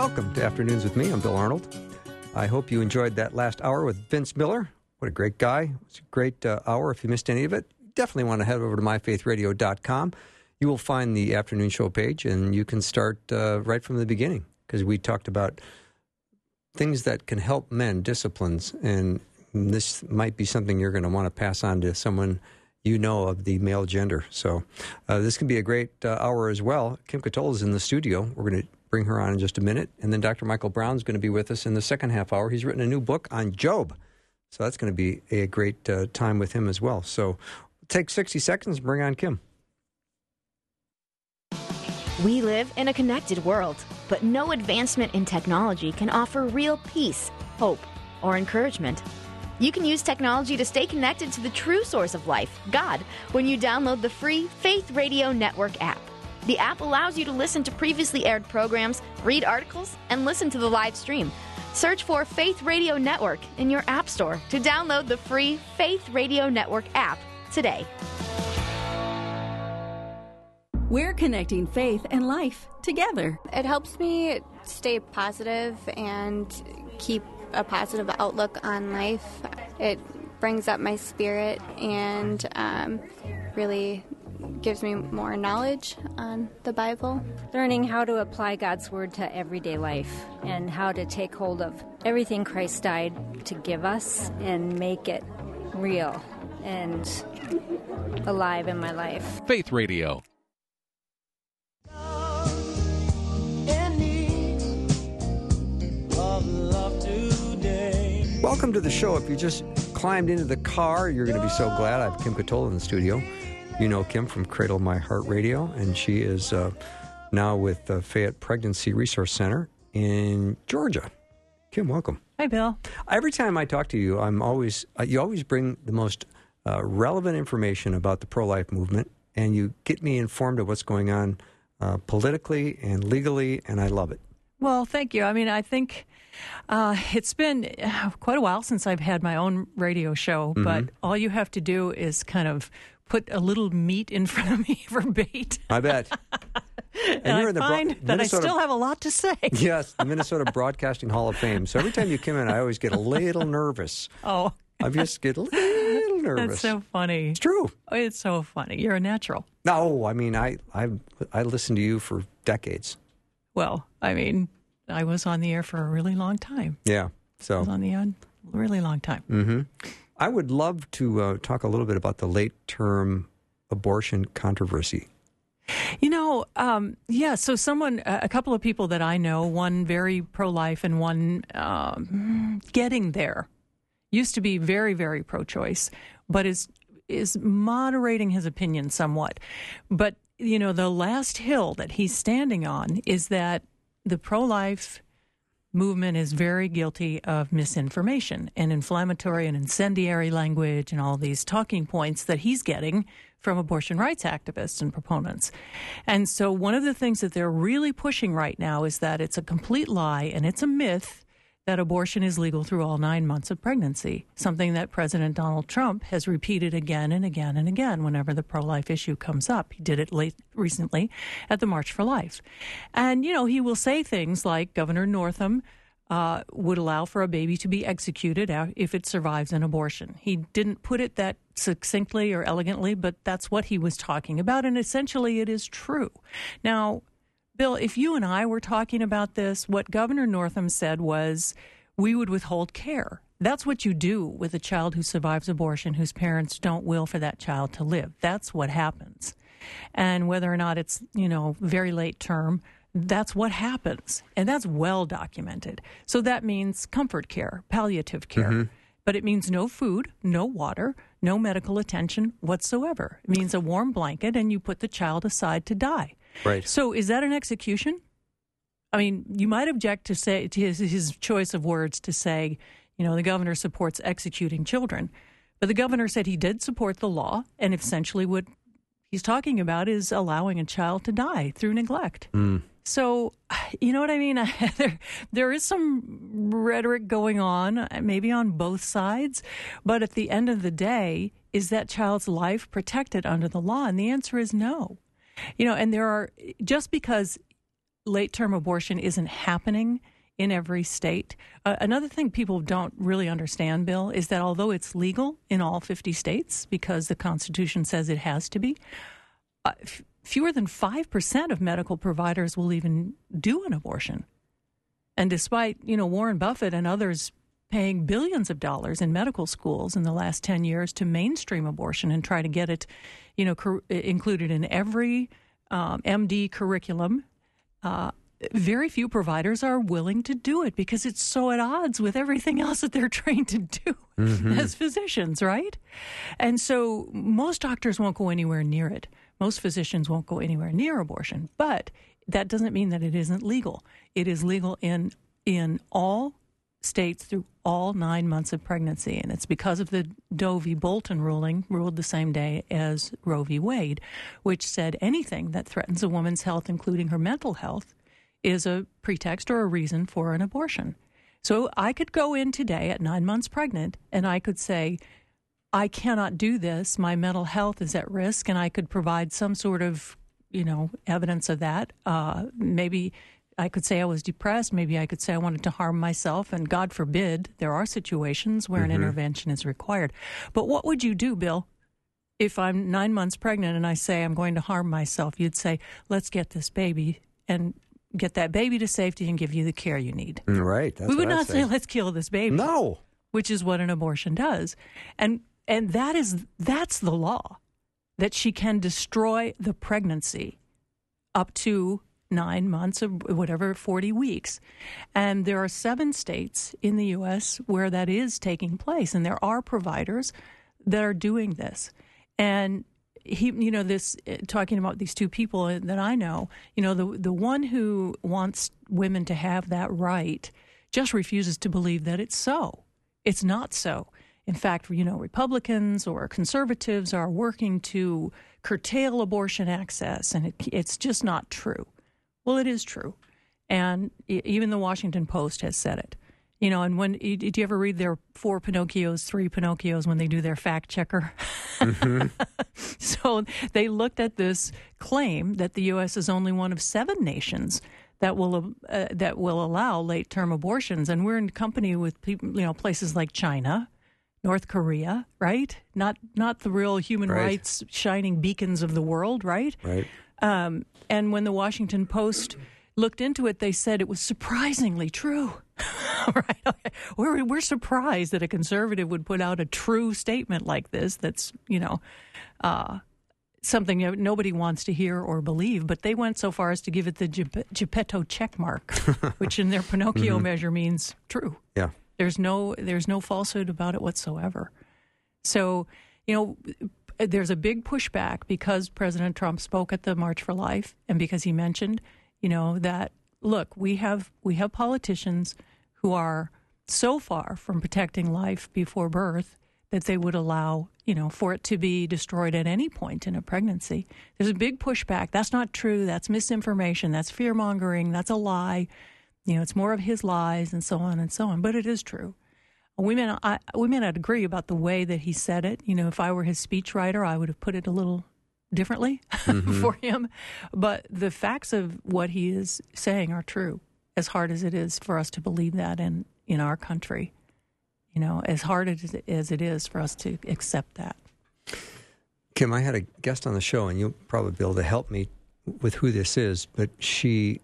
Welcome to Afternoons with me. I'm Bill Arnold. I hope you enjoyed that last hour with Vince Miller. What a great guy. It's a great uh, hour. If you missed any of it, definitely want to head over to myfaithradio.com. You will find the afternoon show page, and you can start uh, right from the beginning because we talked about things that can help men, disciplines, and this might be something you're going to want to pass on to someone you know of the male gender. So uh, this can be a great uh, hour as well. Kim Ketola is in the studio. We're going to bring her on in just a minute. And then Dr. Michael Brown is going to be with us in the second half hour. He's written a new book on Job. So that's going to be a great uh, time with him as well. So take 60 seconds and bring on Kim. We live in a connected world, but no advancement in technology can offer real peace, hope, or encouragement. You can use technology to stay connected to the true source of life, God, when you download the free Faith Radio Network app. The app allows you to listen to previously aired programs, read articles, and listen to the live stream. Search for Faith Radio Network in your App Store to download the free Faith Radio Network app today. We're connecting faith and life together. It helps me stay positive and keep a positive outlook on life. It brings up my spirit and um, really gives me more knowledge on the Bible. Learning how to apply God's Word to everyday life and how to take hold of everything Christ died to give us and make it real and alive in my life. Faith Radio. Welcome to the show. If you just climbed into the car, you're going to be so glad. I have Kim Ketola in the studio. You know Kim from Cradle My Heart Radio, and she is uh, now with the Fayette Pregnancy Resource Center in Georgia. Kim, welcome. Hi, Bill. Every time I talk to you, I'm always uh, you always bring the most uh, relevant information about the pro-life movement, and you get me informed of what's going on uh, politically and legally, and I love it. Well, thank you. I mean, I think uh, it's been uh, quite a while since I've had my own radio show, Mm-hmm. but all you have to do is kind of put a little meat in front of me for bait. I bet. And, you're I in the Bro- find that Minnesota- I still have a lot to say. yes, the Minnesota Broadcasting Hall of Fame. So every time you come in, I always get a little nervous. Oh, I just get a little nervous. that's so funny. It's true. It's so funny. You're a natural. No, I mean, I I I listened to you for decades. Well, I mean, I was on the air for a really long time. Yeah. I was So on the air a really long time. hmm I would love to uh, talk a little bit about the late term abortion controversy. You know, um, yeah. So, someone, a couple of people that I know, one very pro life and one um, getting there, used to be very, very pro choice, but is is moderating his opinion somewhat. But you know, the last hill that he's standing on is that the pro life movement is very guilty of misinformation and inflammatory and incendiary language and all these talking points that he's getting from abortion rights activists and proponents. And so one of the things that they're really pushing right now is that it's a complete lie and it's a myth that abortion is legal through all nine months of pregnancy, something that President Donald Trump has repeated again and again and again whenever the pro life issue comes up. He did it late recently at the March for Life. And, you know, he will say things like Governor Northam uh, would allow for a baby to be executed if it survives an abortion. He didn't put it that succinctly or elegantly, but that's what he was talking about. And essentially, it is true. Now, Bill, if you and I were talking about this, what Governor Northam said was we would withhold care. That's what you do with a child who survives abortion whose parents don't will for that child to live. That's what happens. And whether or not it's, you know, very late term, that's what happens. And that's well documented. So that means comfort care, palliative care. Mm-hmm. But it means no food, no water, no medical attention whatsoever. It means a warm blanket and you put the child aside to die. Right. So is that an execution? I mean, you might object to say to his, his choice of words to say, you know, the governor supports executing children, but the governor said he did support the law, and essentially what he's talking about is allowing a child to die through neglect. Mm. So, you know what I mean? there, there is some rhetoric going on, maybe on both sides, but at the end of the day, is that child's life protected under the law? And the answer is no. You know, and there are just because late term abortion isn't happening in every state. Uh, another thing people don't really understand, Bill, is that although it's legal in all 50 states because the Constitution says it has to be, uh, f- fewer than 5% of medical providers will even do an abortion. And despite, you know, Warren Buffett and others paying billions of dollars in medical schools in the last 10 years to mainstream abortion and try to get it, you know, cur- included in every um, MD curriculum uh, very few providers are willing to do it because it's so at odds with everything else that they're trained to do mm-hmm. as physicians, right? And so most doctors won't go anywhere near it. Most physicians won't go anywhere near abortion, but that doesn't mean that it isn't legal. It is legal in in all states through all nine months of pregnancy, and it's because of the Doe v. Bolton ruling, ruled the same day as Roe v. Wade, which said anything that threatens a woman's health, including her mental health, is a pretext or a reason for an abortion. So I could go in today at nine months pregnant and I could say, I cannot do this. My mental health is at risk, and I could provide some sort of, you know, evidence of that. Uh, maybe I could say I was depressed. Maybe I could say I wanted to harm myself. And God forbid, there are situations where mm-hmm. an intervention is required. But what would you do, Bill, if I'm nine months pregnant and I say I'm going to harm myself? You'd say, let's get this baby and get that baby to safety and give you the care you need. Mm, right. we would not say. say. let's kill this baby. No. Which is what an abortion does. And and that is that's the law. That she can destroy the pregnancy up to nine months or whatever, 40 weeks. And there are seven states in the U.S. where that is taking place. And there are providers that are doing this. And he, you know, this uh, talking about these two people that I know, you know, the the one who wants women to have that right just refuses to believe that it's so. It's not so. In fact, you know, Republicans or conservatives are working to curtail abortion access, and it, it's just not true. Well, it is true, and even the Washington Post has said it. You know, and when did you ever read their four Pinocchios, three Pinocchios when they do their fact checker? Mm-hmm. so they looked at this claim that the U.S. is only one of seven nations that will uh, that will allow late term abortions, and we're in company with people, you know, places like China, North Korea, right? Not not the real human right. rights shining beacons of the world, right? Right. Um, and when the Washington Post looked into it, they said it was surprisingly true. right? Okay. We're, we're surprised that a conservative would put out a true statement like this that's, you know, uh, something nobody wants to hear or believe, but they went so far as to give it the Geppetto check mark, which in their Pinocchio mm-hmm. measure means true. Yeah. There's no there's no falsehood about it whatsoever. So, you know, there's a big pushback because President Trump spoke at the March for Life and because he mentioned, you know, that look, we have we have politicians who are so far from protecting life before birth that they would allow, you know, for it to be destroyed at any point in a pregnancy. There's a big pushback. That's not true. That's misinformation. That's fear mongering. That's a lie. You know, it's more of his lies and so on and so on. But it is true. We may not, I, we may not agree about the way that he said it. You know, if I were his speechwriter, I would have put it a little differently mm-hmm. for him. But the facts of what he is saying are true as hard as it is for us to believe that in, in our country. You know, as hard as it is for us to accept that. Kim, I had a guest on the show, and you'll probably be able to help me with who this is, but she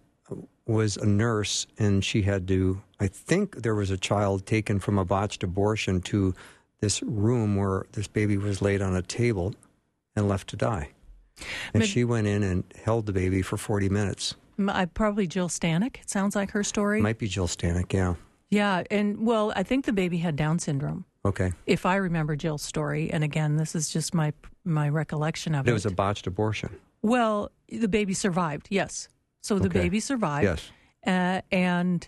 was a nurse and she had to, I think there was a child taken from a botched abortion to this room where this baby was laid on a table and left to die. And but, she went in and held the baby for 40 minutes. I, probably Jill Stanek. It sounds like her story. Might be Jill Stanek, yeah. Yeah, and well, I think the baby had Down syndrome. Okay. If I remember Jill's story, and again, this is just my my recollection of it. It was a botched abortion. Well, the baby survived. Yes. So the okay. baby survived. Yes. uh, and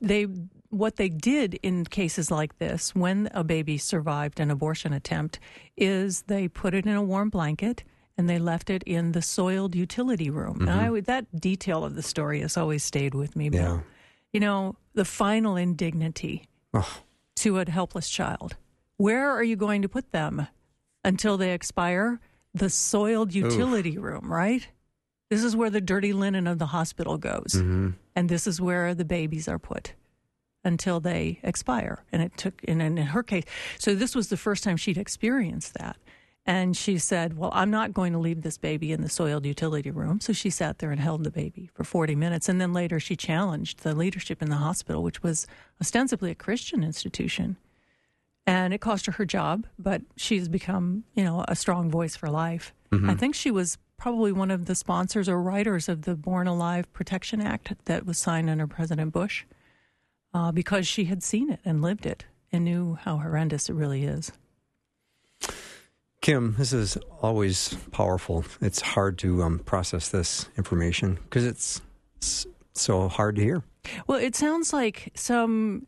they what they did in cases like this when a baby survived an abortion attempt is they put it in a warm blanket and they left it in the soiled utility room. Mm-hmm. And I would, that detail of the story has always stayed with me. Bill. Yeah. You know, the final indignity Oh, to a helpless child. Where are you going to put them until they expire? The soiled utility room, right? This is where the dirty linen of the hospital goes. Mm-hmm. And this is where the babies are put until they expire. And it took, and in her case, so this was the first time she'd experienced that. And she said, Well, I'm not going to leave this baby in the soiled utility room. So she sat there and held the baby for 40 minutes. And then later she challenged the leadership in the hospital, which was ostensibly a Christian institution. And it cost her her job, but she's become, you know, a strong voice for life. I think she was probably one of the sponsors or writers of the Born Alive Protection Act that was signed under President Bush uh, because she had seen it and lived it and knew how horrendous it really is. Kim, this is always powerful. It's hard to um, process this information because it's, it's so hard to hear. Well, it sounds like some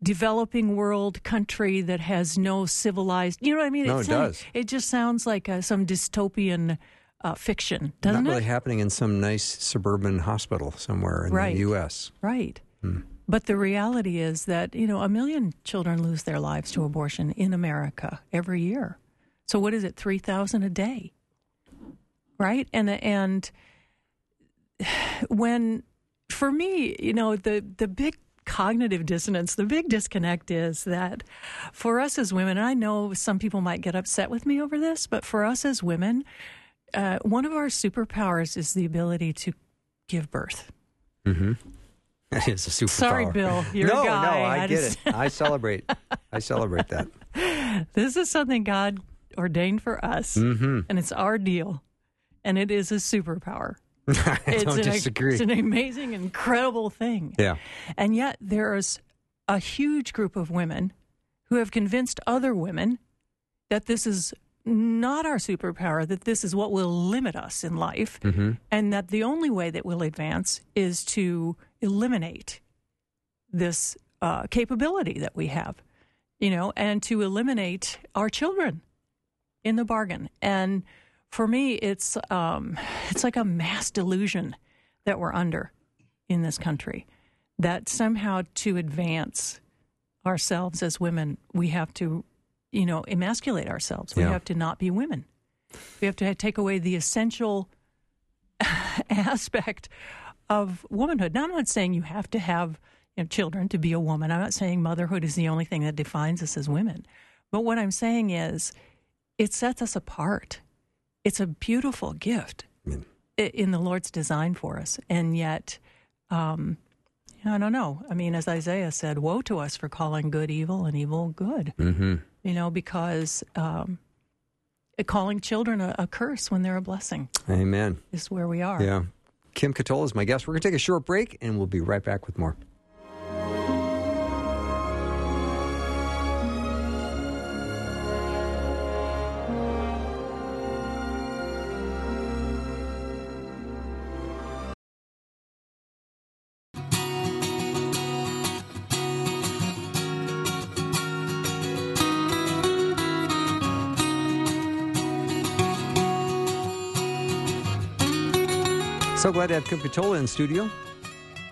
developing world country that has no civilized. You know what I mean? No, it sounds- does. It just sounds like uh, some dystopian uh, fiction, doesn't Not it? really happening in some nice suburban hospital somewhere in Right. the U.S. Right. Hmm. But the reality is that, you know, a million children lose their lives to abortion in America every year. So what is it, 3,000 a day? Right? And and when for me, you know, the the big cognitive dissonance, the big disconnect is that for us as women, and I know some people might get upset with me over this, but for us as women, uh, one of our superpowers is the ability to give birth. That is a superpower. Sorry, Bill, you're a guy. no, I, I get just- it. I celebrate. I celebrate that. This is something God ordained for us, Mm-hmm. and it's our deal, and it is a superpower. I It's don't an, disagree. It's an amazing, incredible thing. yeah. And yet, there's a huge group of women who have convinced other women that this is not our superpower, that this is what will limit us in life, Mm-hmm. and that the only way that we'll advance is to eliminate this uh, capability that we have, you know, and to eliminate our children in the bargain. And for me, it's um, it's like a mass delusion that we're under in this country. That somehow to advance ourselves as women, we have to, you know, emasculate ourselves. We Yeah. have to not be women. We have to take away the essential aspect of womanhood. Now, I'm not saying you have to have you know, children to be a woman. I'm not saying motherhood is the only thing that defines us as women. But what I'm saying is, it sets us apart. It's a beautiful gift Mm. in the Lord's design for us, and yet, um, I don't know. I mean, as Isaiah said, "Woe to us for calling good evil and evil good." Mm-hmm. You know, because um, calling children a, a curse when they're a blessing Amen. is where we are. Yeah. Kim Ketola is my guest. We're going to take a short break and we'll be right back with more. Glad to have Kim Ketola in studio.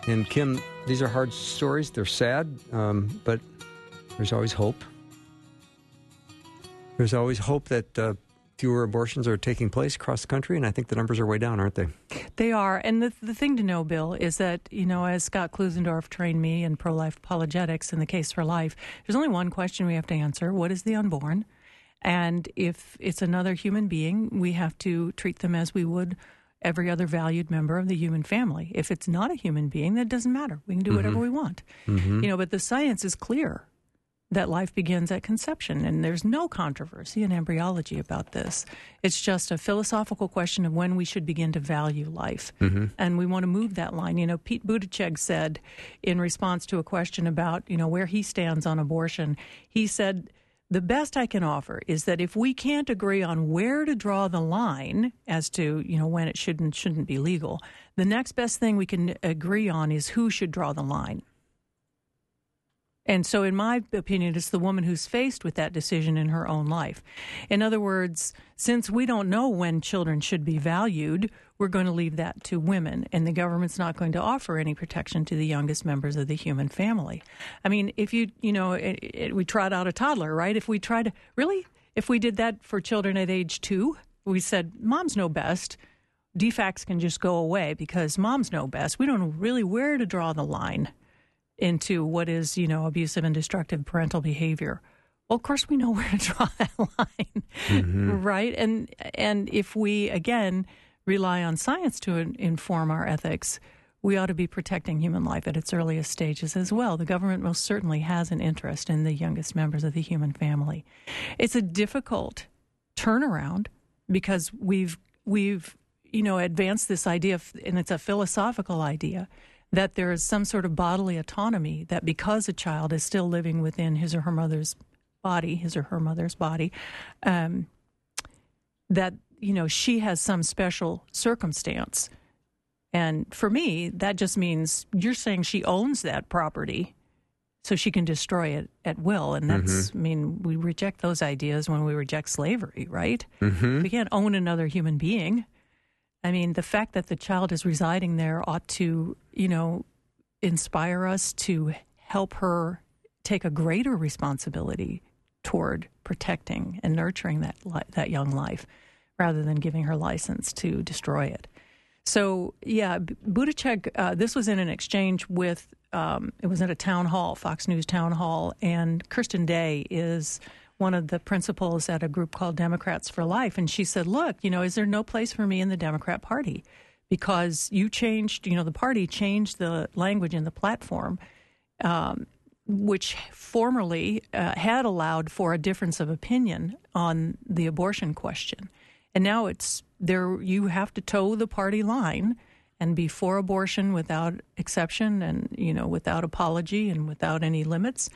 And Kim, these are hard stories. They're sad, um, but there's always hope. There's always hope that uh, fewer abortions are taking place across the country, and I think the numbers are way down, aren't they? They are. And the, the thing to know, Bill, is that, you know, as Scott Klusendorf trained me in pro life apologetics in the case for life, there's only one question we have to answer what is the unborn? And if it's another human being, we have to treat them as we would every other valued member of the human family. If it's not a human being, that doesn't matter. We can do mm-hmm. whatever we want. Mm-hmm. You know, but the science is clear that life begins at conception, and there's no controversy in embryology about this. It's just a philosophical question of when we should begin to value life. Mm-hmm. And we want to move that line. You know, Pete Buttigieg said in response to a question about, you know, where he stands on abortion, he said, the best I can offer is that if we can't agree on where to draw the line as to you know when it should and shouldn't be legal, the next best thing we can agree on is who should draw the line. And so, in my opinion, it's the woman who's faced with that decision in her own life. In other words, since we don't know when children should be valued, we're going to leave that to women, and the government's not going to offer any protection to the youngest members of the human family. I mean, if you, you know, it, it, we trot out a toddler, right? If we to, really, if we did that for children at age two, we said, moms know best. DFACS can just go away because moms know best. We don't know really where to draw the line into what is, you know, abusive and destructive parental behavior. Well, of course, we know where to draw that line, mm-hmm. right? And and if we again rely on science to inform our ethics, we ought to be protecting human life at its earliest stages as well. The government most certainly has an interest in the youngest members of the human family. It's a difficult turnaround because we've we've you know advanced this idea, and it's a philosophical idea that there is some sort of bodily autonomy that because a child is still living within his or her mother's body, his or her mother's body, um, that you know she has some special circumstance. And for me, that just means you're saying she owns that property, so she can destroy it at will. And that's, mm-hmm. I mean, we reject those ideas when we reject slavery, right? Mm-hmm. We can't own another human being. I mean, the fact that the child is residing there ought to, you know, inspire us to help her take a greater responsibility toward protecting and nurturing that that young life, rather than giving her license to destroy it. So, yeah, Buttigieg. Uh, this was in an exchange with. Um, it was at a town hall, Fox News town hall, and Kristen Day is one of the principals at a group called Democrats for Life, and she said, "Look, you know, is there no place for me in the Democrat Party because you changed, you know, the party changed the language in the platform." Um, which formerly uh, had allowed for a difference of opinion on the abortion question. And now it's there, you have to toe the party line and be for abortion without exception and, you know, without apology and without any limits.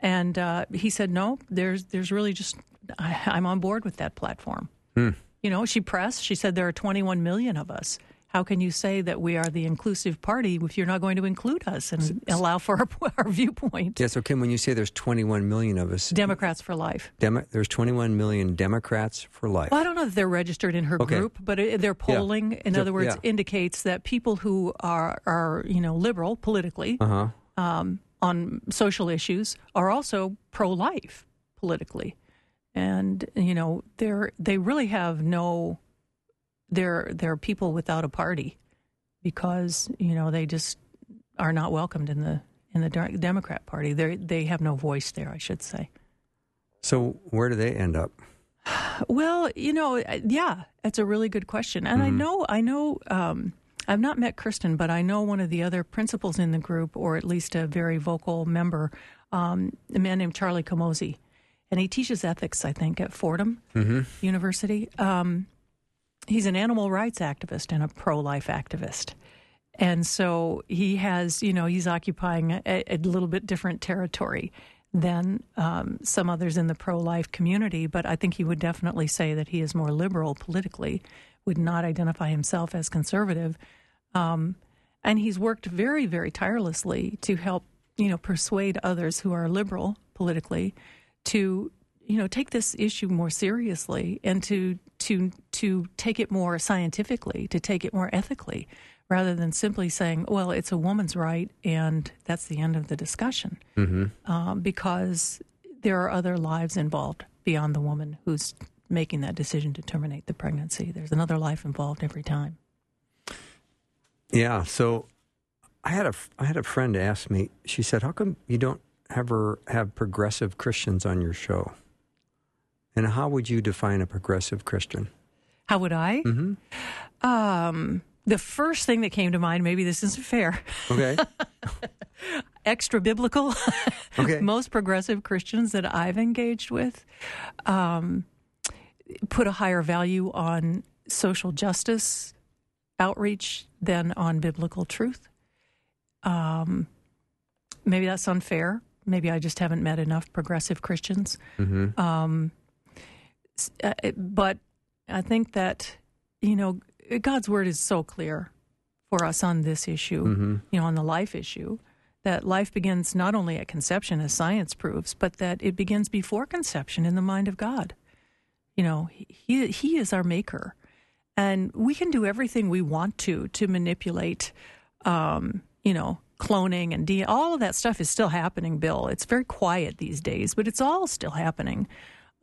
And uh, he said, no, there's there's really just I, am on board with that platform. Hmm. You know, she pressed. She said there are 21 million of us. How can you say that we are the inclusive party if you're not going to include us and allow for our, our viewpoint? Yeah. So, Kim, when you say there's 21 million of us, Democrats for life. Demo- there's 21 million Democrats for life. Well, I don't know if they're registered in her okay. group, but it, their polling, yeah. in so, other words, yeah. indicates that people who are are you know liberal politically. Uh-huh. Um, on social issues are also pro life politically. And, you know, they're, they really have no, they're, they're people without a party because, you know, they just are not welcomed in the, in the Democrat Party. They they have no voice there, I should say. So where do they end up? Well, you know, yeah, that's a really good question, and mm-hmm. I know, I know, um, I've not met Kristen, but I know one of the other principals in the group, or at least a very vocal member, um, a man named Charlie Camosy. And he teaches ethics, I think, at Fordham mm-hmm. University. Um, he's an animal rights activist and a pro life activist. And so he has, you know, he's occupying a, a little bit different territory than um, some others in the pro life community, but I think he would definitely say that he is more liberal politically, would not identify himself as conservative. Um, and he's worked very, very tirelessly to help, you know, persuade others who are liberal politically to, you know, take this issue more seriously and to to to take it more scientifically, to take it more ethically, rather than simply saying, "Well, it's a woman's right," and that's the end of the discussion. Mm-hmm. Um, because there are other lives involved beyond the woman who's making that decision to terminate the pregnancy. There's another life involved every time. Yeah. So I had a I had a friend ask me. She said, "How come you don't ever have progressive Christians on your show?" And how would you define a progressive Christian? How would I? Mm-hmm. Um, the first thing that came to mind, maybe this isn't fair. Okay. Extra biblical. okay. Most progressive Christians that I've engaged with um, put a higher value on social justice outreach than on biblical truth. Um, maybe that's unfair. Maybe I just haven't met enough progressive Christians. Um, s- uh, but I think that, you know, God's word is so clear for us on this issue, you know, on the life issue, that life begins not only at conception, as science proves, but that it begins before conception in the mind of God. You know, he, he is our maker. And we can do everything we want to to manipulate, um, you know, cloning and D- all of that stuff is still happening, Bill. It's very quiet these days, but it's all still happening.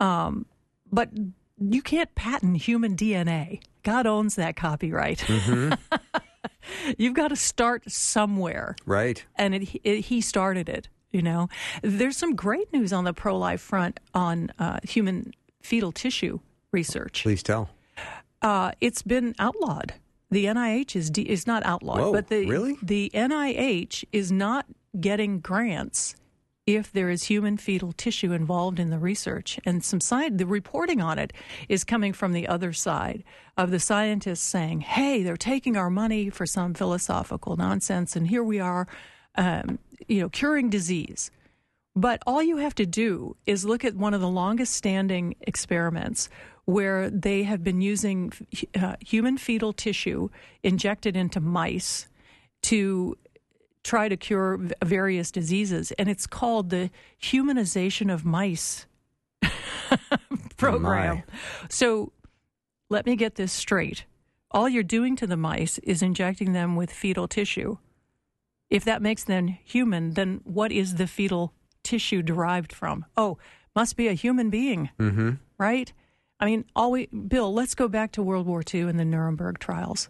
Um, but you can't patent human DNA. God owns that copyright. You've got to start somewhere Right. and it, it, he started it. You know, there's some great news on the pro-life front on uh, human fetal tissue research. Please tell. Uh, it's been outlawed. The NIH is de- is not outlawed, Whoa, but the really? the NIH is not getting grants if there is human fetal tissue involved in the research. And some side the reporting on it is coming from the other side of the scientists saying, "Hey, they're taking our money for some philosophical nonsense, and here we are, um, you know, curing disease." But all you have to do is look at one of the longest standing experiments where they have been using uh, human fetal tissue injected into mice to try to cure various diseases. And it's called the humanization of mice program. so let me get this straight. All you're doing to the mice is injecting them with fetal tissue. If that makes them human, then what is the fetal tissue derived from? Oh, must be a human being, mm-hmm. right? I mean, all we, Bill, let's go back to World War II and the Nuremberg trials.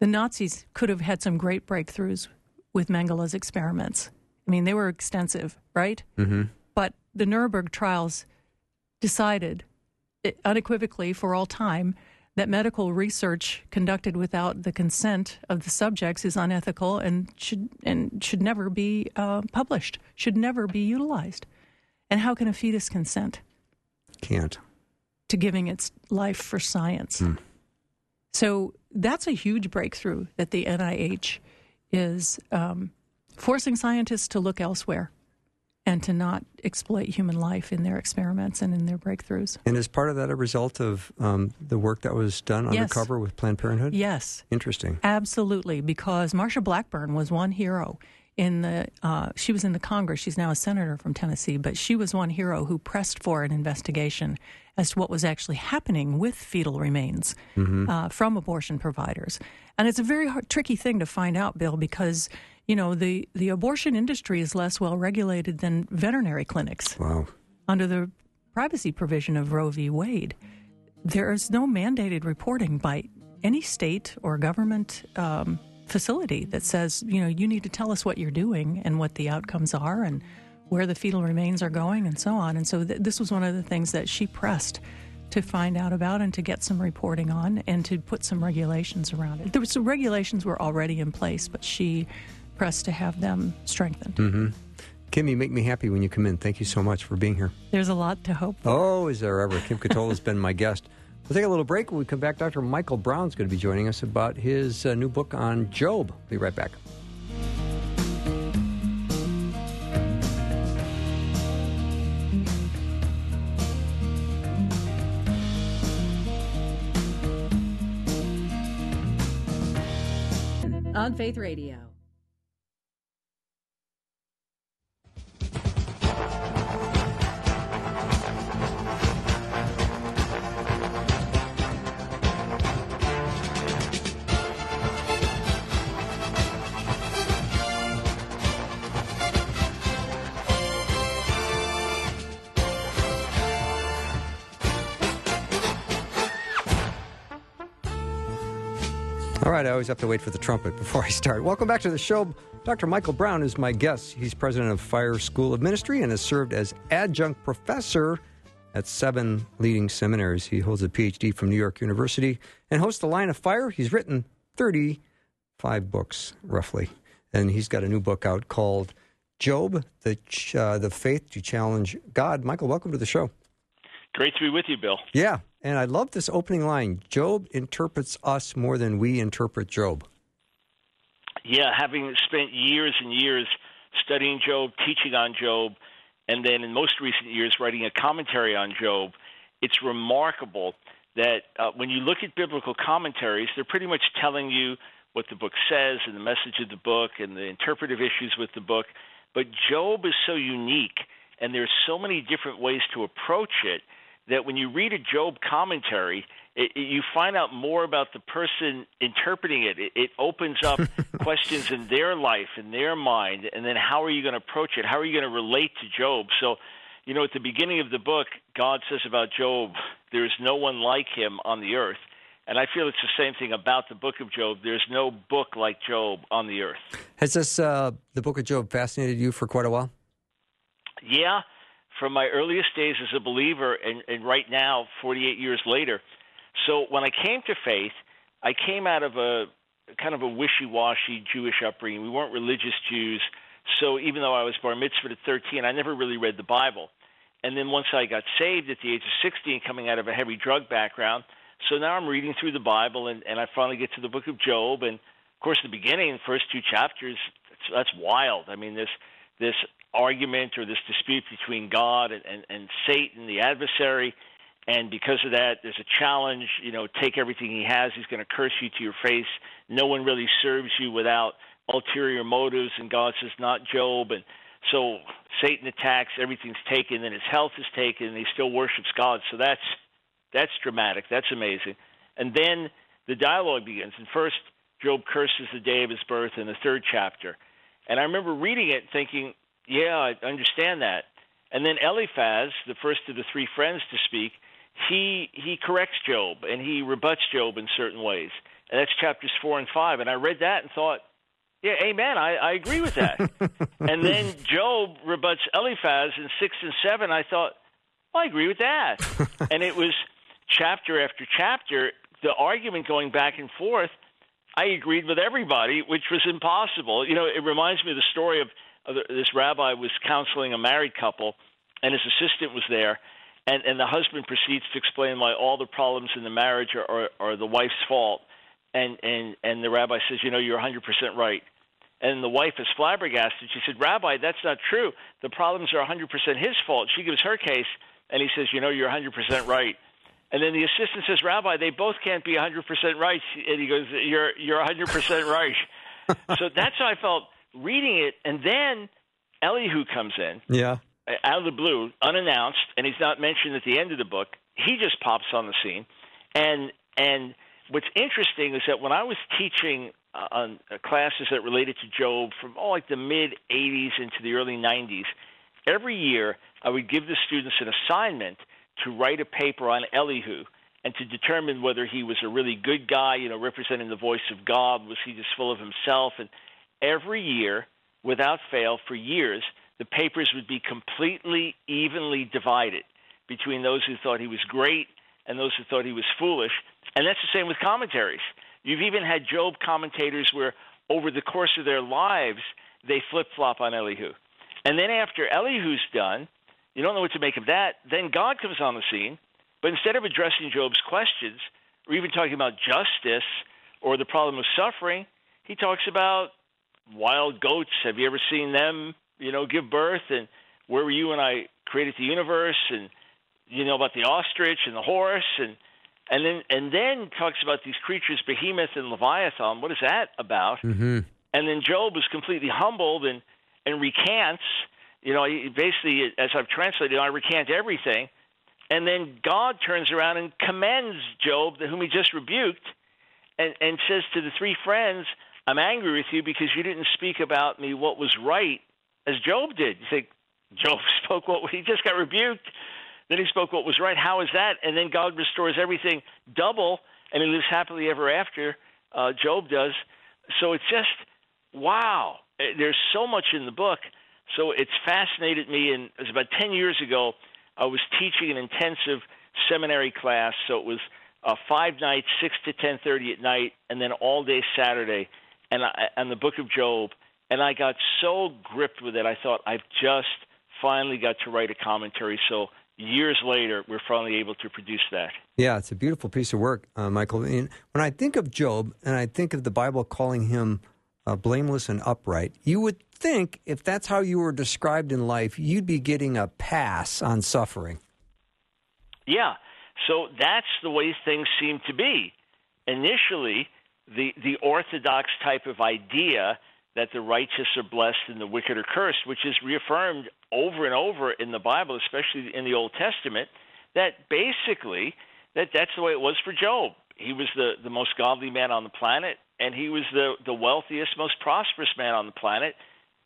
The Nazis could have had some great breakthroughs with Mengele's experiments. I mean, they were extensive, right? Mm-hmm. But the Nuremberg trials decided eh, unequivocally for all time that medical research conducted without the consent of the subjects is unethical and should and should never be uh, published, should never be utilized. And how can a fetus consent Can't. to giving its life for science? So that's a huge breakthrough that the NIH is um, forcing scientists to look elsewhere and to not exploit human life in their experiments and in their breakthroughs. And is part of that a result of um, the work that was done Yes. undercover with Planned Parenthood? Yes, Interesting. absolutely, because Marsha Blackburn was one hero in the. Uh, she was in the Congress. She's now a senator from Tennessee, but she was one hero who pressed for an investigation as to what was actually happening with fetal remains uh, from abortion providers. And it's a very hard, tricky thing to find out, Bill, because you know the the abortion industry is less well regulated than veterinary clinics Wow. under the privacy provision of Roe v. Wade, there is no mandated reporting by any state or government um, facility that says, you know, you need to tell us what you're doing and what the outcomes are and where the fetal remains are going and so on. And so th- this was one of the things that she pressed to find out about and to get some reporting on and to put some regulations around it. There was some regulations were already in place, but she pressed to have them strengthened. Kim, you make me happy when you come in. Thank you so much for being here. There's a lot to hope for. Oh, is there ever? Kim Ketola has been my guest. We'll take a little break. When we come back, Dr. Michael Brown's going to be joining us about his uh, new book on Job. Be right back. On Faith Radio. Right, I always have to wait for the trumpet before I start. Welcome back to the show. Dr. Michael Brown is my guest. He's president of Fire School of Ministry and has served as adjunct professor at seven leading seminaries. He holds a PhD from New York University and hosts the Line of Fire. He's written 35 books, roughly. And he's got a new book out called Job, the, Ch- uh, the Faith to Challenge God. Michael, welcome to the show. Great to be with you, Bill. Yeah, and I love this opening line Job interprets us more than we interpret Job. Yeah, having spent years and years studying Job, teaching on Job, and then in most recent years writing a commentary on Job. It's remarkable that uh, when you look at biblical commentaries, they're pretty much telling you what the book says and the message of the book and the interpretive issues with the book. But Job is so unique, and there's so many different ways to approach it that when you read a Job commentary, it, it, you find out more about the person interpreting it. It, it opens up questions in their life, in their mind, and then how are you going to approach it? How are you going to relate to Job? So, you know, at the beginning of the book, God says about Job, there is no one like him on the earth. And I feel it's the same thing about the book of Job. There's no book like Job on the earth. Has this, uh, the book of Job, fascinated you for quite a while? Yeah, from my earliest days as a believer, and, and right now, 48 years later. So when I came to faith, I came out of a kind of a wishy-washy Jewish upbringing. We weren't religious Jews, so even though I was bar mitzvah at 13, I never really read the Bible. And then once I got saved at the age of 16, coming out of a heavy drug background, so now I'm reading through the Bible, and, and I finally get to the book of Job, and of course, the beginning, the first two chapters, that's wild. I mean, this this argument or this dispute between God and, and, and Satan, the adversary, and because of that, there's a challenge. You know, take everything he has. He's going to curse you to your face. No one really serves you without ulterior motives. And God says, not Job. And so Satan attacks. Everything's taken. Then his health is taken. And he still worships God. So that's that's dramatic. That's amazing. And then the dialogue begins. And first, Job curses the day of his birth in the third chapter. And I remember reading it thinking, yeah, I understand that. And then Eliphaz, the first of the three friends to speak, he he corrects Job and he rebuts Job in certain ways. And that's chapters four and five. And I read that and thought, yeah, amen. I, I agree with that. and then Job rebuts Eliphaz in six and seven. I thought, well, I agree with that. and it was chapter after chapter, the argument going back and forth. I agreed with everybody, which was impossible. You know, it reminds me of the story of, of this rabbi was counseling a married couple, and his assistant was there, and and the husband proceeds to explain why all the problems in the marriage are are, are the wife's fault, and and and the rabbi says, you know, you're 100% right. And the wife is flabbergasted. She said, Rabbi, that's not true. The problems are 100% his fault. She gives her case, and he says, You know, you're 100% right. And then the assistant says, Rabbi, they both can't be 100% right. And he goes, You're, you're 100% right. so that's how I felt reading it. And then Elihu comes in. Yeah out of the blue, unannounced, and he's not mentioned at the end of the book. He just pops on the scene, and and what's interesting is that when I was teaching uh, on uh, classes that related to Job from oh like the mid '80s into the early '90s, every year I would give the students an assignment to write a paper on Elihu and to determine whether he was a really good guy, you know, representing the voice of God, was he just full of himself, and every year, without fail, for years the papers would be completely evenly divided between those who thought he was great and those who thought he was foolish. And that's the same with commentaries. You've even had Job commentators where, over the course of their lives, they flip flop on Elihu. And then after Elihu's done, you don't know what to make of that. Then God comes on the scene, but instead of addressing Job's questions or even talking about justice or the problem of suffering, he talks about wild goats. Have you ever seen them you know, give birth, and where were you when I created the universe, and you know about the ostrich and the horse, and and then and then talks about these creatures, behemoth and leviathan. What is that about? Mm-hmm. And then Job is completely humbled and and recants. You know, basically, as I've translated, I recant everything. And then God turns around and commends Job, whom he just rebuked, and, and says to the three friends, I'm angry with you because you didn't speak about me what was right as Job did. You think Job spoke what he just got rebuked, then he spoke what was right. How is that? And then God restores everything double, and he lives happily ever after. Uh, Job does. So it's just wow. Eh, there's so much in the book. So it's fascinated me. And it was about ten years ago. I was teaching an intensive seminary class. So it was uh, five nights, six to ten thirty at night, and then all day Saturday, and I, and the Book of Job and I got so gripped with it, I thought I've just finally got to write a commentary. So years later, we're finally able to produce that. Yeah, it's a beautiful piece of work, uh, Michael. And when I think of Job, and I think of the Bible calling him uh, blameless and upright. You would think if that's how you were described in life, you'd be getting a pass on suffering. Yeah. So that's the way things seem to be. Initially, the, the orthodox type of idea that the righteous are blessed and the wicked are cursed, which is reaffirmed over and over in the Bible, especially in the Old Testament, that basically that that's the way it was for Job. He was the, the most godly man on the planet, and he was the, the wealthiest, most prosperous man on the planet.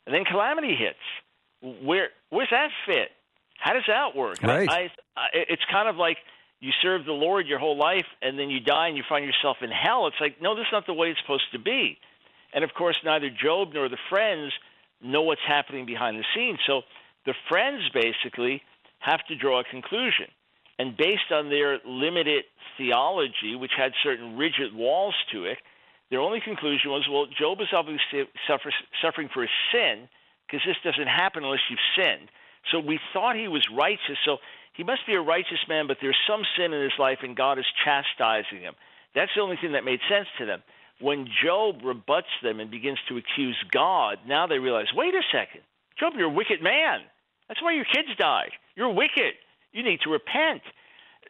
And then calamity hits. Where where's that fit? How does that work? Right. I, I, it's kind of like you serve the Lord your whole life, and then you die and you find yourself in hell. It's like no, this is not the way it's supposed to be. And of course, neither Job nor the friends know what's happening behind the scenes. So the friends basically have to draw a conclusion. And based on their limited theology, which had certain rigid walls to it, their only conclusion was well, Job is obviously suffer, suffering for his sin because this doesn't happen unless you've sinned. So we thought he was righteous. So he must be a righteous man, but there's some sin in his life, and God is chastising him. That's the only thing that made sense to them. When Job rebuts them and begins to accuse God, now they realize wait a second. Job, you're a wicked man. That's why your kids died. You're wicked. You need to repent.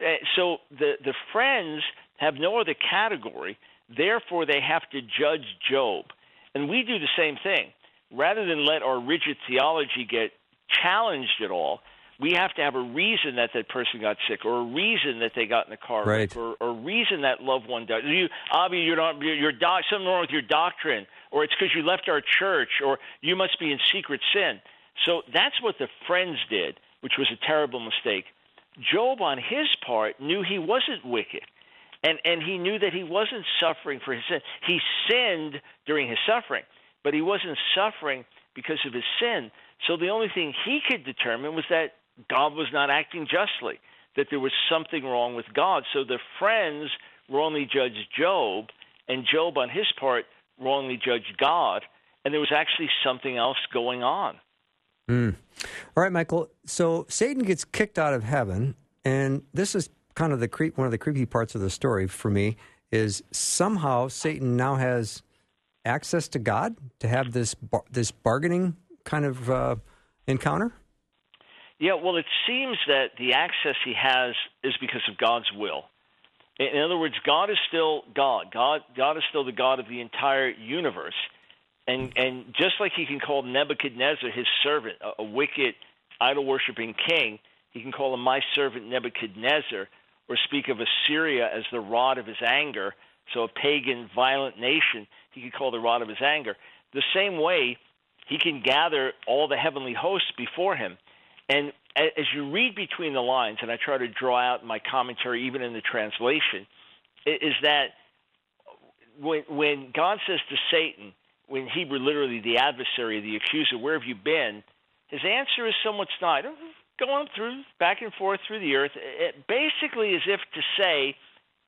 Uh, so the, the friends have no other category. Therefore, they have to judge Job. And we do the same thing. Rather than let our rigid theology get challenged at all, we have to have a reason that that person got sick, or a reason that they got in the car right. or, or a reason that loved one died. You, Avi, you're not, you're, you're doc, something wrong with your doctrine, or it's because you left our church, or you must be in secret sin. So that's what the friends did, which was a terrible mistake. Job, on his part, knew he wasn't wicked. And, and he knew that he wasn't suffering for his sin. He sinned during his suffering, but he wasn't suffering because of his sin. So the only thing he could determine was that God was not acting justly, that there was something wrong with God. So the friends wrongly judged Job, and Job, on his part, wrongly judged God, and there was actually something else going on. Mm. All right, Michael. So Satan gets kicked out of heaven, and this is kind of the creep. One of the creepy parts of the story for me is somehow Satan now has access to God to have this bar- this bargaining kind of uh, encounter. Yeah, well, it seems that the access he has is because of God's will. In other words, God is still God. God, God is still the God of the entire universe. And and just like he can call Nebuchadnezzar his servant, a, a wicked, idol worshiping king, he can call him my servant Nebuchadnezzar, or speak of Assyria as the rod of his anger. So a pagan, violent nation, he could call the rod of his anger. The same way, he can gather all the heavenly hosts before him. And as you read between the lines, and I try to draw out my commentary, even in the translation, is that when, when God says to Satan, when Hebrew, literally the adversary, the accuser, where have you been? His answer is somewhat snide, going through back and forth through the earth. It basically is if to say,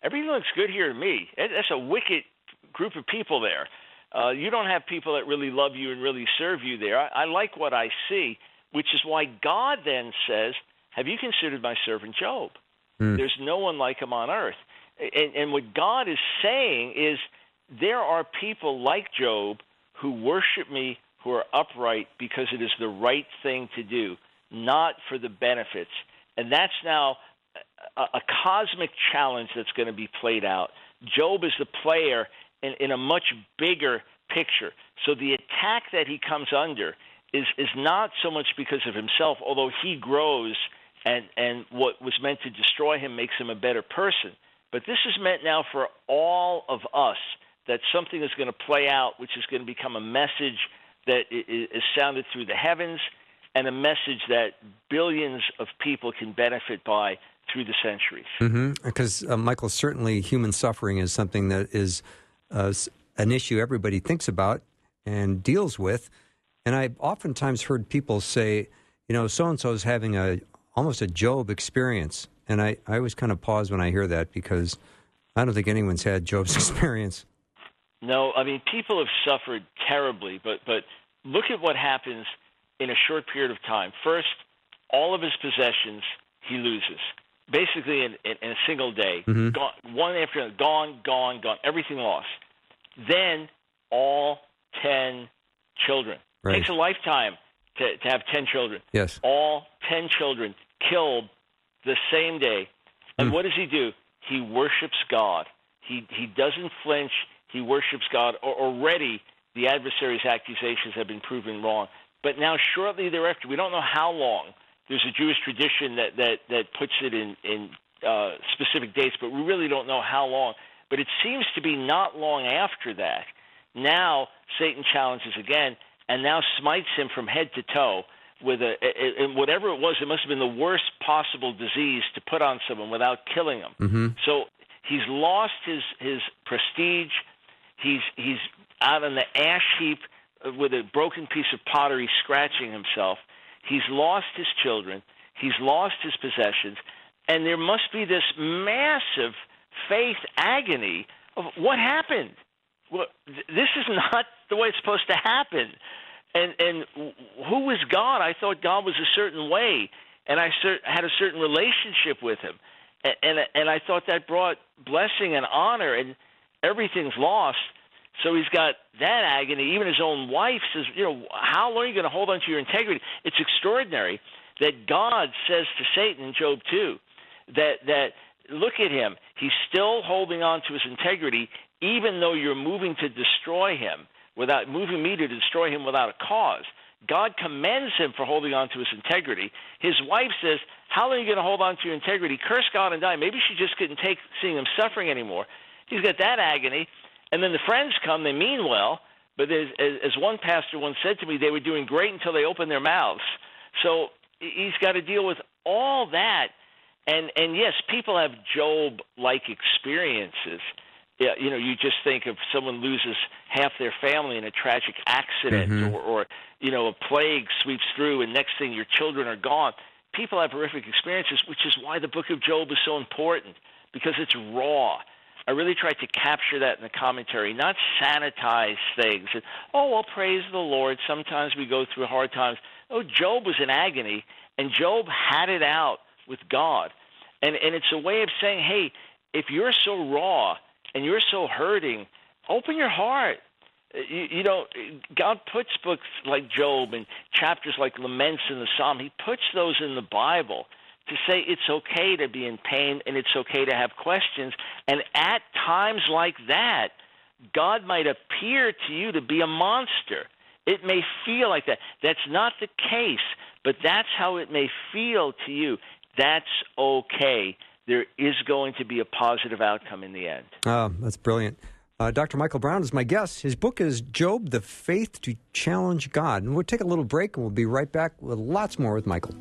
everything looks good here to me. That's a wicked group of people there. Uh, you don't have people that really love you and really serve you there. I, I like what I see, which is why God then says, Have you considered my servant Job? Mm. There's no one like him on earth. And, and what God is saying is, there are people like Job who worship me who are upright because it is the right thing to do, not for the benefits. And that's now a, a cosmic challenge that's going to be played out. Job is the player in, in a much bigger picture. So the attack that he comes under is, is not so much because of himself, although he grows and, and what was meant to destroy him makes him a better person. But this is meant now for all of us that something is going to play out, which is going to become a message that is sounded through the heavens and a message that billions of people can benefit by through the centuries. Mm-hmm. Because, uh, Michael, certainly human suffering is something that is uh, an issue everybody thinks about and deals with. And I've oftentimes heard people say, you know, so and so is having a almost a Job experience. And I, I always kind of pause when I hear that because I don't think anyone's had Job's experience. No, I mean people have suffered terribly, but but look at what happens in a short period of time. First, all of his possessions he loses, basically in, in, in a single day. Mm-hmm. Gone, one after another, gone, gone, gone. Everything lost. Then all 10 children. Right. It takes a lifetime to, to have 10 children. Yes. All 10 children killed the same day. And Hmm. what does he do? He worships God. He, he doesn't flinch. He worships God. Al- Already, the adversary's accusations have been proven wrong. But now, shortly thereafter, we don't know how long. There's a Jewish tradition that, that, that puts it in, in uh, specific dates, but we really don't know how long. But it seems to be not long after that. Now, Satan challenges again and now smites him from head to toe with a, a, a whatever it was. It must have been the worst possible disease to put on someone without killing him. Mm-hmm. So he's lost his his prestige. He's he's out on the ash heap with a broken piece of pottery, scratching himself. He's lost his children. He's lost his possessions, and there must be this massive faith agony of what happened. Well, this is not the way it's supposed to happen. And and who was God? I thought God was a certain way, and I cer- had a certain relationship with Him, and, and and I thought that brought blessing and honor, and everything's lost. So he's got that agony. Even his own wife says, you know, how long are you going to hold on to your integrity? It's extraordinary that God says to Satan in Job 2 that that look at him. He's still holding on to his integrity, even though you're moving to destroy him without moving me to destroy him without a cause. God commends him for holding on to his integrity. His wife says, How long are you going to hold on to your integrity? Curse God and die. Maybe she just couldn't take seeing him suffering anymore. He's got that agony. And then the friends come, they mean well, but as, as one pastor once said to me, they were doing great until they opened their mouths. So he's got to deal with all that. And, and yes, people have Job like experiences yeah, you know, you just think of someone loses half their family in a tragic accident, Mhm. or, or you know, a plague sweeps through, and next thing your children are gone. People have horrific experiences, which is why the Book of Job is so important because it's raw. I really tried to capture that in the commentary, not sanitize things. And, oh, well, praise the Lord. Sometimes we go through hard times. Oh, Job was in agony, and Job had it out with God. And, and it's a way of saying, hey, if you're so raw and you're so hurting, open your heart. Uh, you, you know, God puts books like Job and chapters like Laments in the Psalm. He puts those in the Bible to say it's okay to be in pain and it's okay to have questions. And at times like that, God might appear to you to be a monster. It may feel like that. That's not the case, but that's how it may feel to you. That's okay. There is going to be a positive outcome in the end. Oh, that's brilliant. Uh, Dr. Michael Brown is my guest. His book is Job, The Faith to Challenge God. And we'll take a little break and we'll be right back with lots more with Michael.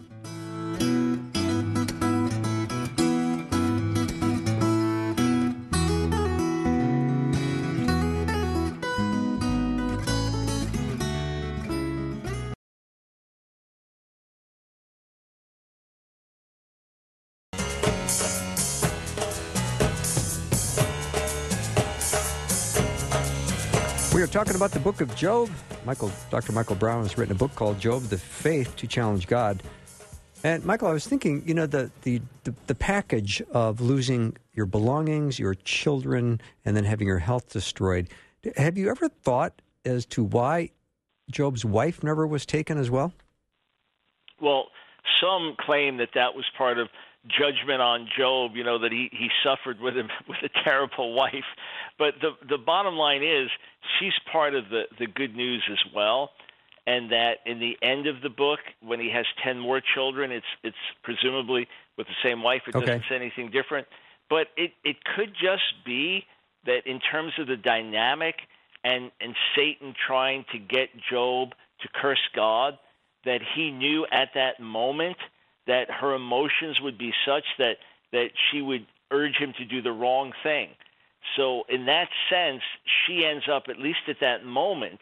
Talking about the book of Job. Michael, Dr. Michael Brown has written a book called Job, The Faith to Challenge God. And Michael, I was thinking, you know, the, the, the, the package of losing your belongings, your children, and then having your health destroyed. Have you ever thought as to why Job's wife never was taken as well? Well, some claim that that was part of judgment on Job, you know, that he, he suffered with him with a terrible wife. But the the bottom line is she's part of the, the good news as well. And that in the end of the book, when he has ten more children, it's it's presumably with the same wife. It Okay. doesn't say anything different. But it, it could just be that in terms of the dynamic and, and Satan trying to get Job to curse God, that he knew at that moment that her emotions would be such that that she would urge him to do the wrong thing. So in that sense, she ends up at least at that moment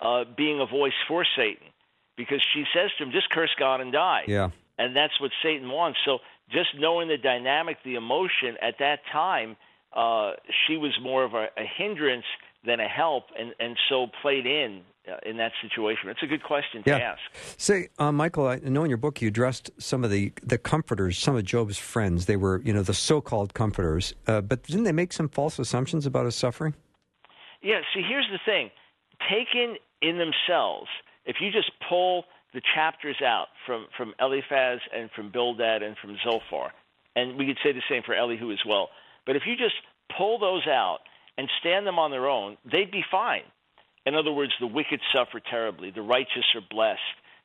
uh, being a voice for Satan, because she says to him, "Just curse God and die." Yeah. and that's what Satan wants. So just knowing the dynamic, the emotion at that time, uh, she was more of a, a hindrance than a help, and and so played in uh, in that situation. It's a good question to Yeah. ask. Say, uh, Michael, I know in your book you addressed some of the, the comforters, some of Job's friends. They were, you know, the so called comforters. Uh, but didn't they make some false assumptions about his suffering? Yeah, see, here's the thing. taken in themselves, if you just pull the chapters out from, from Eliphaz and from Bildad and from Zophar, and we could say the same for Elihu as well, but if you just pull those out and stand them on their own, they'd be fine. In other words, the wicked suffer terribly, the righteous are blessed.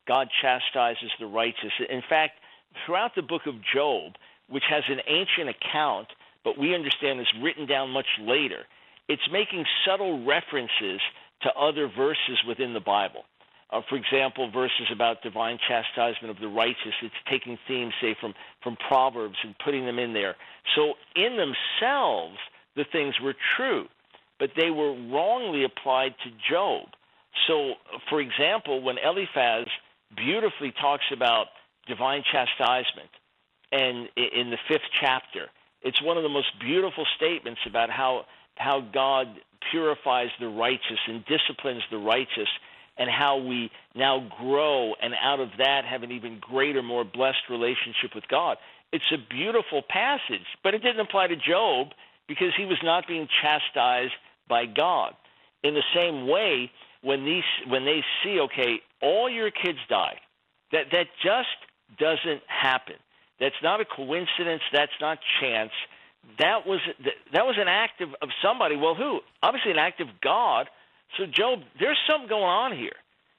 God chastises the righteous. In fact, throughout the book of Job, which has an ancient account, but we understand is written down much later, it's making subtle references to other verses within the Bible. Uh, for example, verses about divine chastisement of the righteous. It's taking themes, say, from, from Proverbs and putting them in there. So, in themselves, the things were true, but they were wrongly applied to Job. So, for example, when Eliphaz beautifully talks about divine chastisement, and in the fifth chapter, it's one of the most beautiful statements about how how God purifies the righteous and disciplines the righteous, and how we now grow and out of that have an even greater, more blessed relationship with God. It's a beautiful passage, but it didn't apply to Job because he was not being chastised by God. In the same way, when these when they see, okay, all your kids die, that that just doesn't happen. That's not a coincidence. That's not chance. That was that was an act of, of somebody. Well, who? Obviously, an act of God. So, Job, there's something going on here.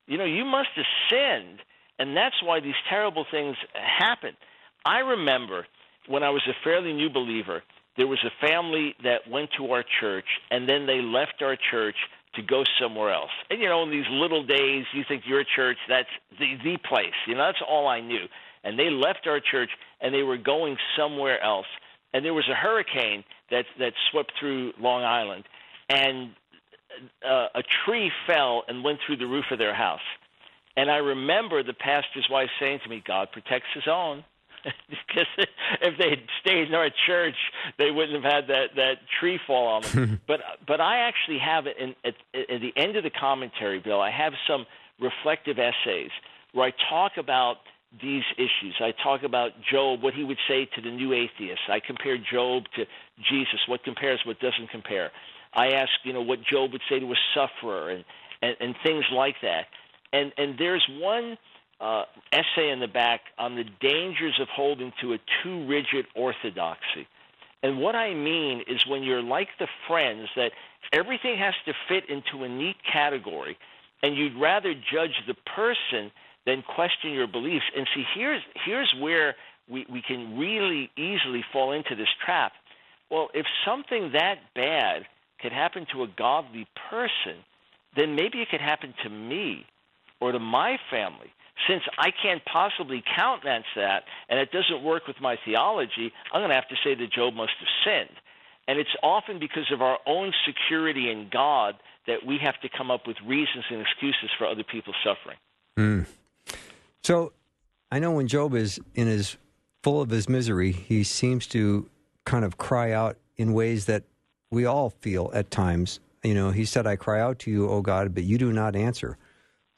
You know, you must have sinned, and that's why these terrible things happen. I remember when I was a fairly new believer, there was a family that went to our church, and then they left our church to go somewhere else. And you know, in these little days, you think your church that's the the place. You know, that's all I knew. And they left our church and they were going somewhere else. And there was a hurricane that that swept through Long Island, and uh, a tree fell and went through the roof of their house. And I remember the pastor's wife saying to me, "God protects His own." because if they had stayed in our church, they wouldn't have had that that tree fall on them. but but I actually have it in, at, at the end of the commentary, Bill. I have some reflective essays where I talk about these issues. I talk about Job, what he would say to the new atheists. I compare Job to Jesus, what compares, what doesn't compare. I ask, you know, what Job would say to a sufferer, and and, and things like that. And and there's one uh, essay in the back on the dangers of holding to a too rigid orthodoxy. And what I mean is when you're like the friends that everything has to fit into a neat category, and you'd rather judge the person than question your beliefs. And see, here's here's where we, we can really easily fall into this trap. Well, if something that bad could happen to a godly person, then maybe it could happen to me or to my family since I can't possibly countenance that and it doesn't work with my theology, I'm going to have to say that Job must have sinned. And it's often because of our own security in God that we have to come up with reasons and excuses for other people's suffering. Mm. So I know when Job is in his full of his misery, he seems to kind of cry out in ways that we all feel at times. You know, he said, I cry out to you, O God, but you do not answer.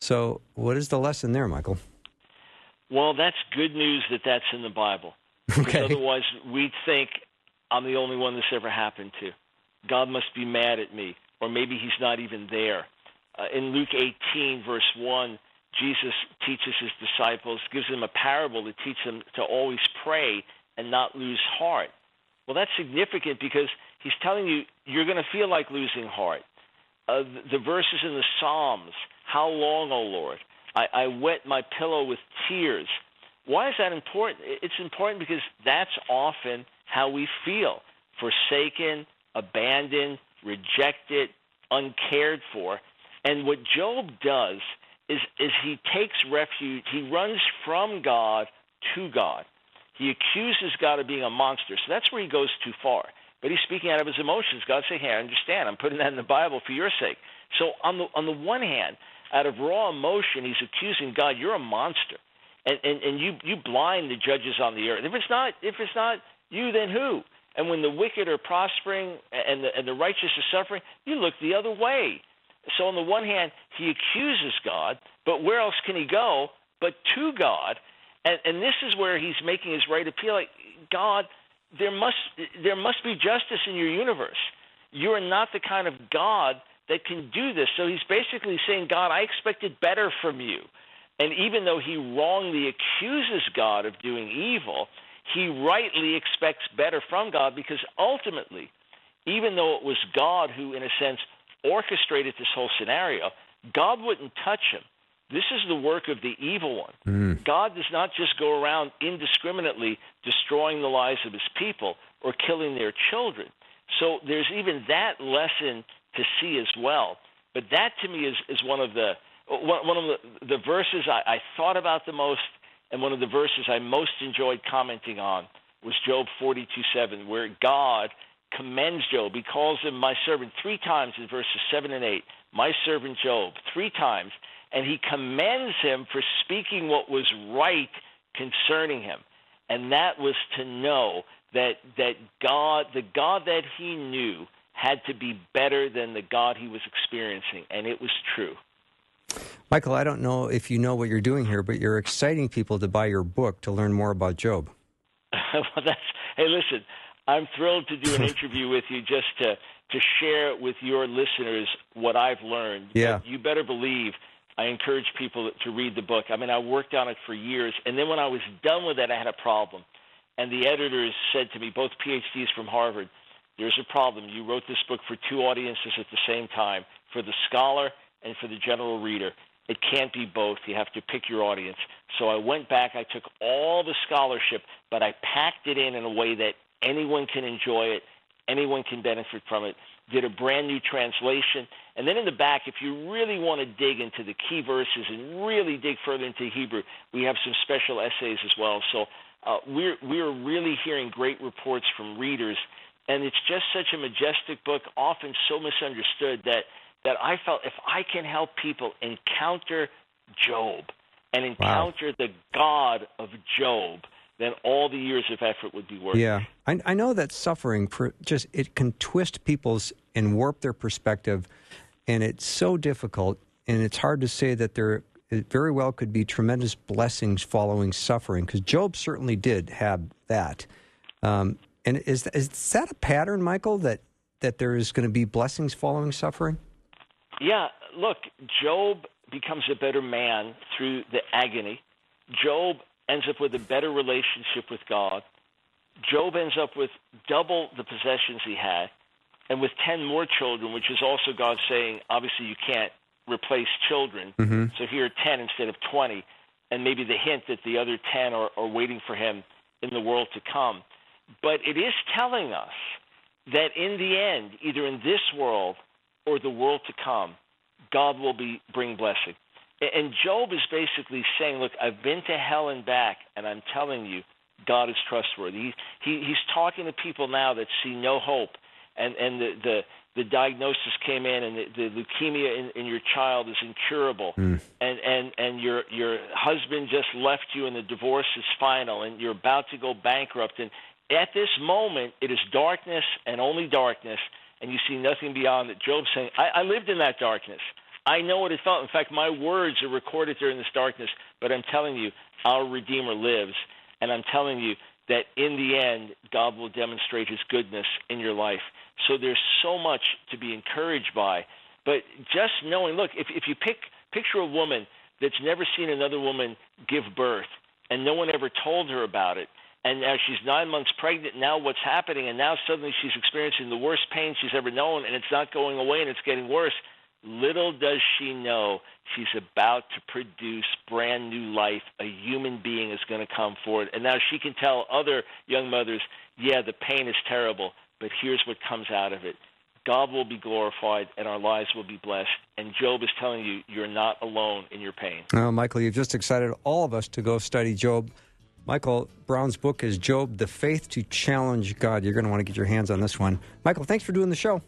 So, what is the lesson there, Michael? Well, that's good news that that's in the Bible. Okay. Otherwise, we'd think I'm the only one this ever happened to. God must be mad at me, or maybe He's not even there. Uh, in Luke 18, verse 1, Jesus teaches His disciples, gives them a parable to teach them to always pray and not lose heart. Well, that's significant because He's telling you you're going to feel like losing heart. Uh, the verses in the Psalms how long, O Lord? I, I wet my pillow with tears. Why is that important? It's important because that's often how we feel forsaken, abandoned, rejected, uncared for. And what Job does is, is he takes refuge, he runs from God to God. He accuses God of being a monster. So that's where he goes too far. But he's speaking out of his emotions. God saying, Hey, I understand. I'm putting that in the Bible for your sake. So on the on the one hand, out of raw emotion, he's accusing God, "You're a monster," and and, and you you blind the judges on the earth. If it's not if it's not you, then who? And when the wicked are prospering and the and the righteous are suffering, you look the other way. So on the one hand, he accuses God, but where else can he go but to God? And and this is where he's making his right appeal. Like God, there must there must be justice in your universe. You are not the kind of God that can do this. So he's basically saying, God, I expected better from you. And even though he wrongly accuses God of doing evil, he rightly expects better from God because ultimately, even though it was God who, in a sense, orchestrated this whole scenario, God wouldn't touch him. This is the work of the evil one. Mm. God does not just go around indiscriminately destroying the lives of his people or killing their children. So there's even that lesson to see as well. But that to me is, is one of the one, of the, the verses I, I thought about the most, and one of the verses I most enjoyed commenting on was Job 42:7, where God commends Job. He calls him my servant three times in verses 7 and 8. My servant Job, three times. And he commends him for speaking what was right concerning him. And that was to know that, that God, the God that he knew, had to be better than the God he was experiencing. And it was true. Michael, I don't know if you know what you're doing here, but you're exciting people to buy your book to learn more about Job. well, that's hey, listen, I'm thrilled to do an interview with you just to to share with your listeners what I've learned. Yeah. But you better believe I encourage people to read the book. I mean, I worked on it for years, and then when I was done with it, I had a problem. And the editors said to me, both PhDs from Harvard, there's a problem. You wrote this book for two audiences at the same time, for the scholar and for the general reader. It can't be both. You have to pick your audience. So I went back, I took all the scholarship, but I packed it in in a way that anyone can enjoy it, anyone can benefit from it. Did a brand new translation. And then in the back, if you really want to dig into the key verses and really dig further into Hebrew, we have some special essays as well. So uh, we're, we're really hearing great reports from readers. And it's just such a majestic book, often so misunderstood that – that I felt if I can help people encounter Job and encounter wow. the God of Job, then all the years of effort would be worth it. Yeah, I, I know that suffering for just it can twist people's and warp their perspective, and it's so difficult, and it's hard to say that there it very well could be tremendous blessings following suffering because Job certainly did have that. Um, and is is that a pattern, Michael, that that there is going to be blessings following suffering? Yeah, look, Job becomes a better man through the agony. Job ends up with a better relationship with God. Job ends up with double the possessions he had and with 10 more children, which is also God saying, obviously, you can't replace children. Mm-hmm. So here are 10 instead of 20. And maybe the hint that the other 10 are, are waiting for him in the world to come. But it is telling us that in the end, either in this world or the world to come, God will be bring blessing. And Job is basically saying, "Look, I've been to hell and back, and I'm telling you, God is trustworthy." He, he, he's talking to people now that see no hope, and and the the, the diagnosis came in, and the, the leukemia in, in your child is incurable, mm. and and and your your husband just left you, and the divorce is final, and you're about to go bankrupt, and at this moment, it is darkness and only darkness and you see nothing beyond it. Job saying, I, I lived in that darkness. I know what it felt. In fact, my words are recorded during this darkness, but I'm telling you, our Redeemer lives. And I'm telling you that in the end, God will demonstrate his goodness in your life. So there's so much to be encouraged by. But just knowing, look, if, if you pick, picture a woman that's never seen another woman give birth, and no one ever told her about it, and now she's nine months pregnant. Now what's happening? And now suddenly she's experiencing the worst pain she's ever known, and it's not going away, and it's getting worse. Little does she know she's about to produce brand new life. A human being is going to come forward, and now she can tell other young mothers, "Yeah, the pain is terrible, but here's what comes out of it." God will be glorified and our lives will be blessed. And Job is telling you, you're not alone in your pain. Well, Michael, you've just excited all of us to go study Job. Michael Brown's book is Job, The Faith to Challenge God. You're going to want to get your hands on this one. Michael, thanks for doing the show.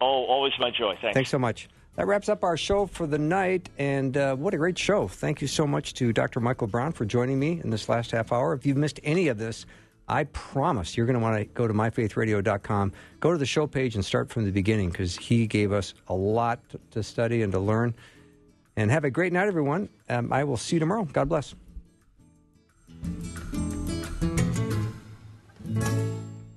Oh, always my joy. Thanks. Thanks so much. That wraps up our show for the night, and uh, what a great show. Thank you so much to Dr. Michael Brown for joining me in this last half hour. If you've missed any of this, I promise you're going to want to go to myfaithradio.com, go to the show page, and start from the beginning because he gave us a lot to study and to learn. And have a great night, everyone. Um, I will see you tomorrow. God bless.